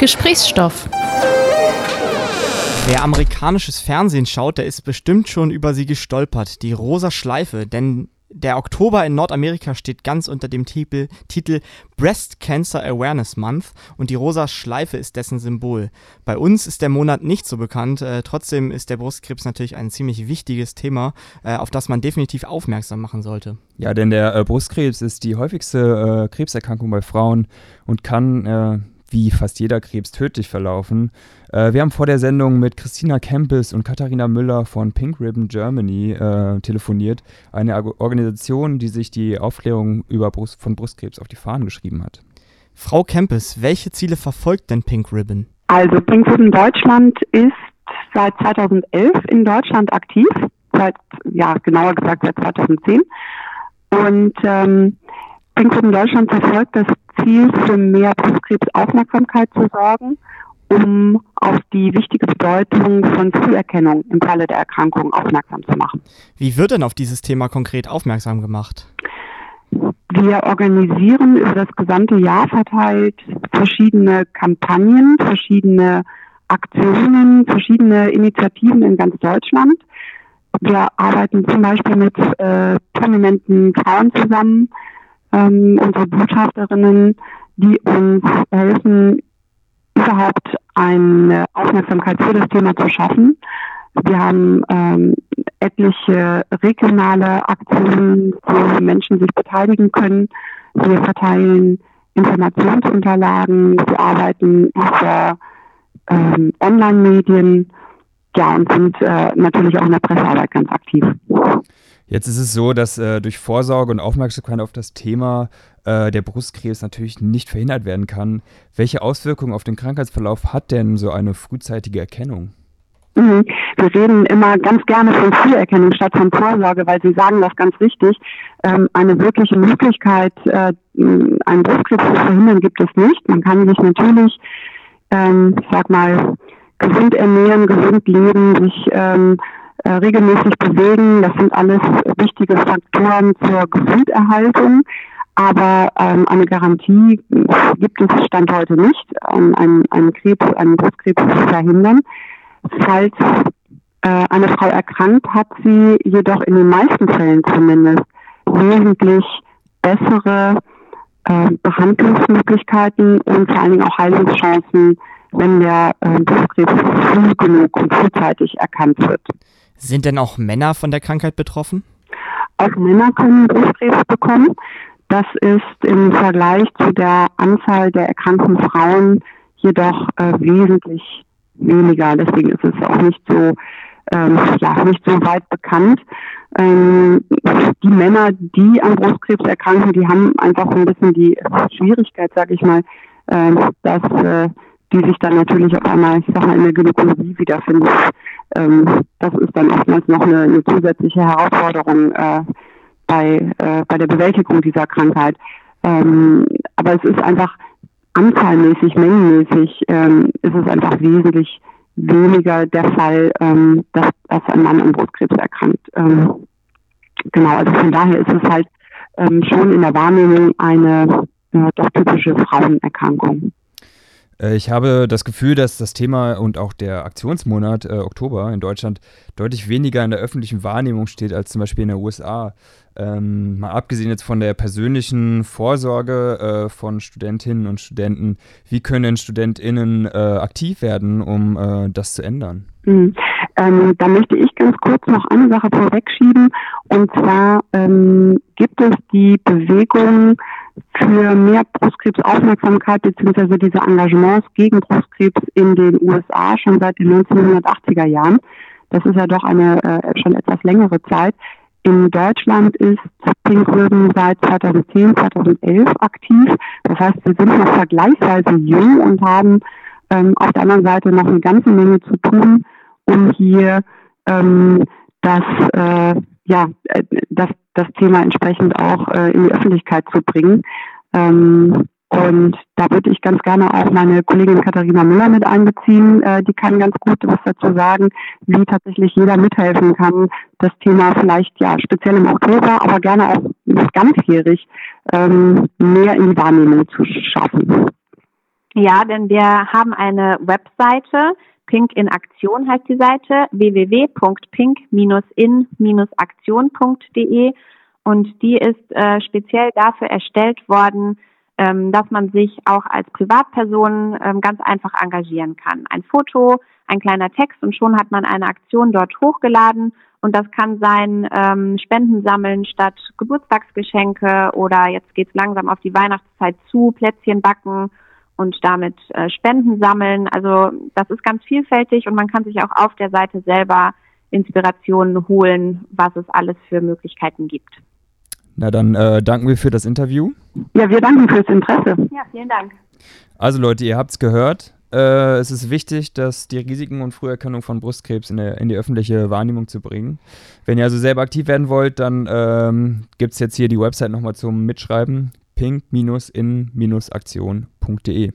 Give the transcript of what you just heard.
Gesprächsstoff. Wer amerikanisches Fernsehen schaut, der ist bestimmt schon über sie gestolpert. Die rosa Schleife, denn der Oktober in Nordamerika steht ganz unter dem Titel, Titel Breast Cancer Awareness Month und die rosa Schleife ist dessen Symbol. Bei uns ist der Monat nicht so bekannt, äh, trotzdem ist der Brustkrebs natürlich ein ziemlich wichtiges Thema, äh, auf das man definitiv aufmerksam machen sollte. Ja, denn der äh, Brustkrebs ist die häufigste äh, Krebserkrankung bei Frauen und kann äh, wie fast jeder Krebs tödlich verlaufen. Äh, wir haben vor der Sendung mit Christina Kempis und Katharina Müller von Pink Ribbon Germany äh, telefoniert, eine Organisation, die sich die Aufklärung über Brust, von Brustkrebs auf die Fahnen geschrieben hat. Frau Kempis, welche Ziele verfolgt denn Pink Ribbon? Also Pink Ribbon Deutschland ist seit 2011 in Deutschland aktiv, seit, ja, genauer gesagt seit 2010. Und ähm, Pink Ribbon Deutschland verfolgt das Ziel, für mehr Brustkrebsaufmerksamkeit zu sorgen, um auf die wichtige Bedeutung von Früherkennung im Falle der Erkrankung aufmerksam zu machen. Wie wird denn auf dieses Thema konkret aufmerksam gemacht? Wir organisieren über das gesamte Jahr verteilt verschiedene Kampagnen, verschiedene Aktionen, verschiedene Initiativen in ganz Deutschland. Wir arbeiten zum Beispiel mit äh, prominenten Frauen zusammen, ähm, unsere Botschafterinnen, die uns helfen, überhaupt eine Aufmerksamkeit für das Thema zu schaffen. Wir haben ähm, etliche regionale Aktionen, wo Menschen sich beteiligen können. Wir verteilen Informationsunterlagen, wir arbeiten über ähm, Online-Medien, ja, und sind äh, natürlich auch in der Pressearbeit ganz aktiv. Jetzt ist es so, dass äh, durch Vorsorge und Aufmerksamkeit auf das Thema äh, der Brustkrebs natürlich nicht verhindert werden kann. Welche Auswirkungen auf den Krankheitsverlauf hat denn so eine frühzeitige Erkennung? Mhm. Wir reden immer ganz gerne von Früherkennung statt von Vorsorge, weil Sie sagen das ganz richtig. Ähm, eine wirkliche Möglichkeit, äh, einen Brustkrebs zu verhindern, gibt es nicht. Man kann sich natürlich, ähm, ich sag mal, gesund ernähren, gesund leben, sich ähm, äh, regelmäßig bewegen. Das sind alles wichtige Faktoren zur Gesunderhaltung. Aber ähm, eine Garantie gibt es Stand heute nicht, einen, einen Krebs, einen Brustkrebs zu verhindern. Falls äh, eine Frau erkrankt, hat sie jedoch in den meisten Fällen zumindest wesentlich bessere äh, Behandlungsmöglichkeiten und vor allen Dingen auch Heilungschancen, wenn der äh, Brustkrebs früh genug und frühzeitig erkannt wird. Sind denn auch Männer von der Krankheit betroffen? Auch Männer können Brustkrebs bekommen. Das ist im Vergleich zu der Anzahl der erkrankten Frauen jedoch äh, wesentlich weniger. Deswegen ist es auch nicht so, ähm, ja, nicht so weit bekannt. Ähm, die Männer, die an Brustkrebs erkranken, die haben einfach ein bisschen die Schwierigkeit, sage ich mal, äh, dass äh, die sich dann natürlich auf einmal, ich sag mal, in der Gynäkologie wiederfinden. Ähm, das ist dann oftmals noch eine, eine zusätzliche Herausforderung äh, bei, äh, bei der Bewältigung dieser Krankheit. Ähm, aber es ist einfach anzahlmäßig, mengenmäßig, ähm, ist es einfach wesentlich weniger der Fall, ähm, dass, dass ein Mann an Brustkrebs erkrankt. Ähm, genau, also von daher ist es halt ähm, schon in der Wahrnehmung eine äh, doch typische Frauenerkrankung. Äh, ich habe das Gefühl, dass das Thema und auch der Aktionsmonat äh, Oktober in Deutschland deutlich weniger in der öffentlichen Wahrnehmung steht als zum Beispiel in den USA. Ähm, mal abgesehen jetzt von der persönlichen Vorsorge äh, von Studentinnen und Studenten, wie können StudentInnen äh, aktiv werden, um äh, das zu ändern? Mhm. Ähm, da möchte ich ganz kurz noch eine Sache vorwegschieben. Und zwar ähm, gibt es die Bewegung für mehr Brustkrebsaufmerksamkeit bzw. diese Engagements gegen Brustkrebs in den USA schon seit den 1980er Jahren. Das ist ja doch eine äh, schon etwas längere Zeit. In Deutschland ist Pink Ribbon seit 2010, 2011 aktiv. Das heißt, wir sind noch vergleichsweise jung und haben ähm, auf der anderen Seite noch eine ganze Menge zu tun, um hier ähm, das äh, ja, äh, das, das Thema entsprechend auch äh, in die Öffentlichkeit zu bringen. Ähm, und da würde ich ganz gerne auch meine Kollegin Katharina Müller mit einbeziehen. Äh, die kann ganz gut was dazu sagen, wie tatsächlich jeder mithelfen kann, das Thema vielleicht ja speziell im Oktober, aber gerne auch ganzjährig ähm, mehr in die Wahrnehmung zu schaffen. Ja, denn wir haben eine Webseite, Pink in Aktion heißt die Seite, www.pink-in-aktion.de und die ist äh, speziell dafür erstellt worden, ähm, dass man sich auch als Privatperson ähm, ganz einfach engagieren kann. Ein Foto, ein kleiner Text und schon hat man eine Aktion dort hochgeladen und das kann sein ähm, Spenden sammeln statt Geburtstagsgeschenke oder jetzt geht's langsam auf die Weihnachtszeit zu, Plätzchen backen und damit äh, Spenden sammeln. Also das ist ganz vielfältig und man kann sich auch auf der Seite selber Inspirationen holen, was es alles für Möglichkeiten gibt. Na dann äh, danken wir für das Interview. Ja, wir danken fürs Interesse. Ja, vielen Dank. Also Leute, ihr habt es gehört. Äh, es ist wichtig, dass die Risiken und Früherkennung von Brustkrebs in, der, in die öffentliche Wahrnehmung zu bringen. Wenn ihr also selber aktiv werden wollt, dann ähm, gibt es jetzt hier die Website nochmal zum Mitschreiben pink-in-aktion.de.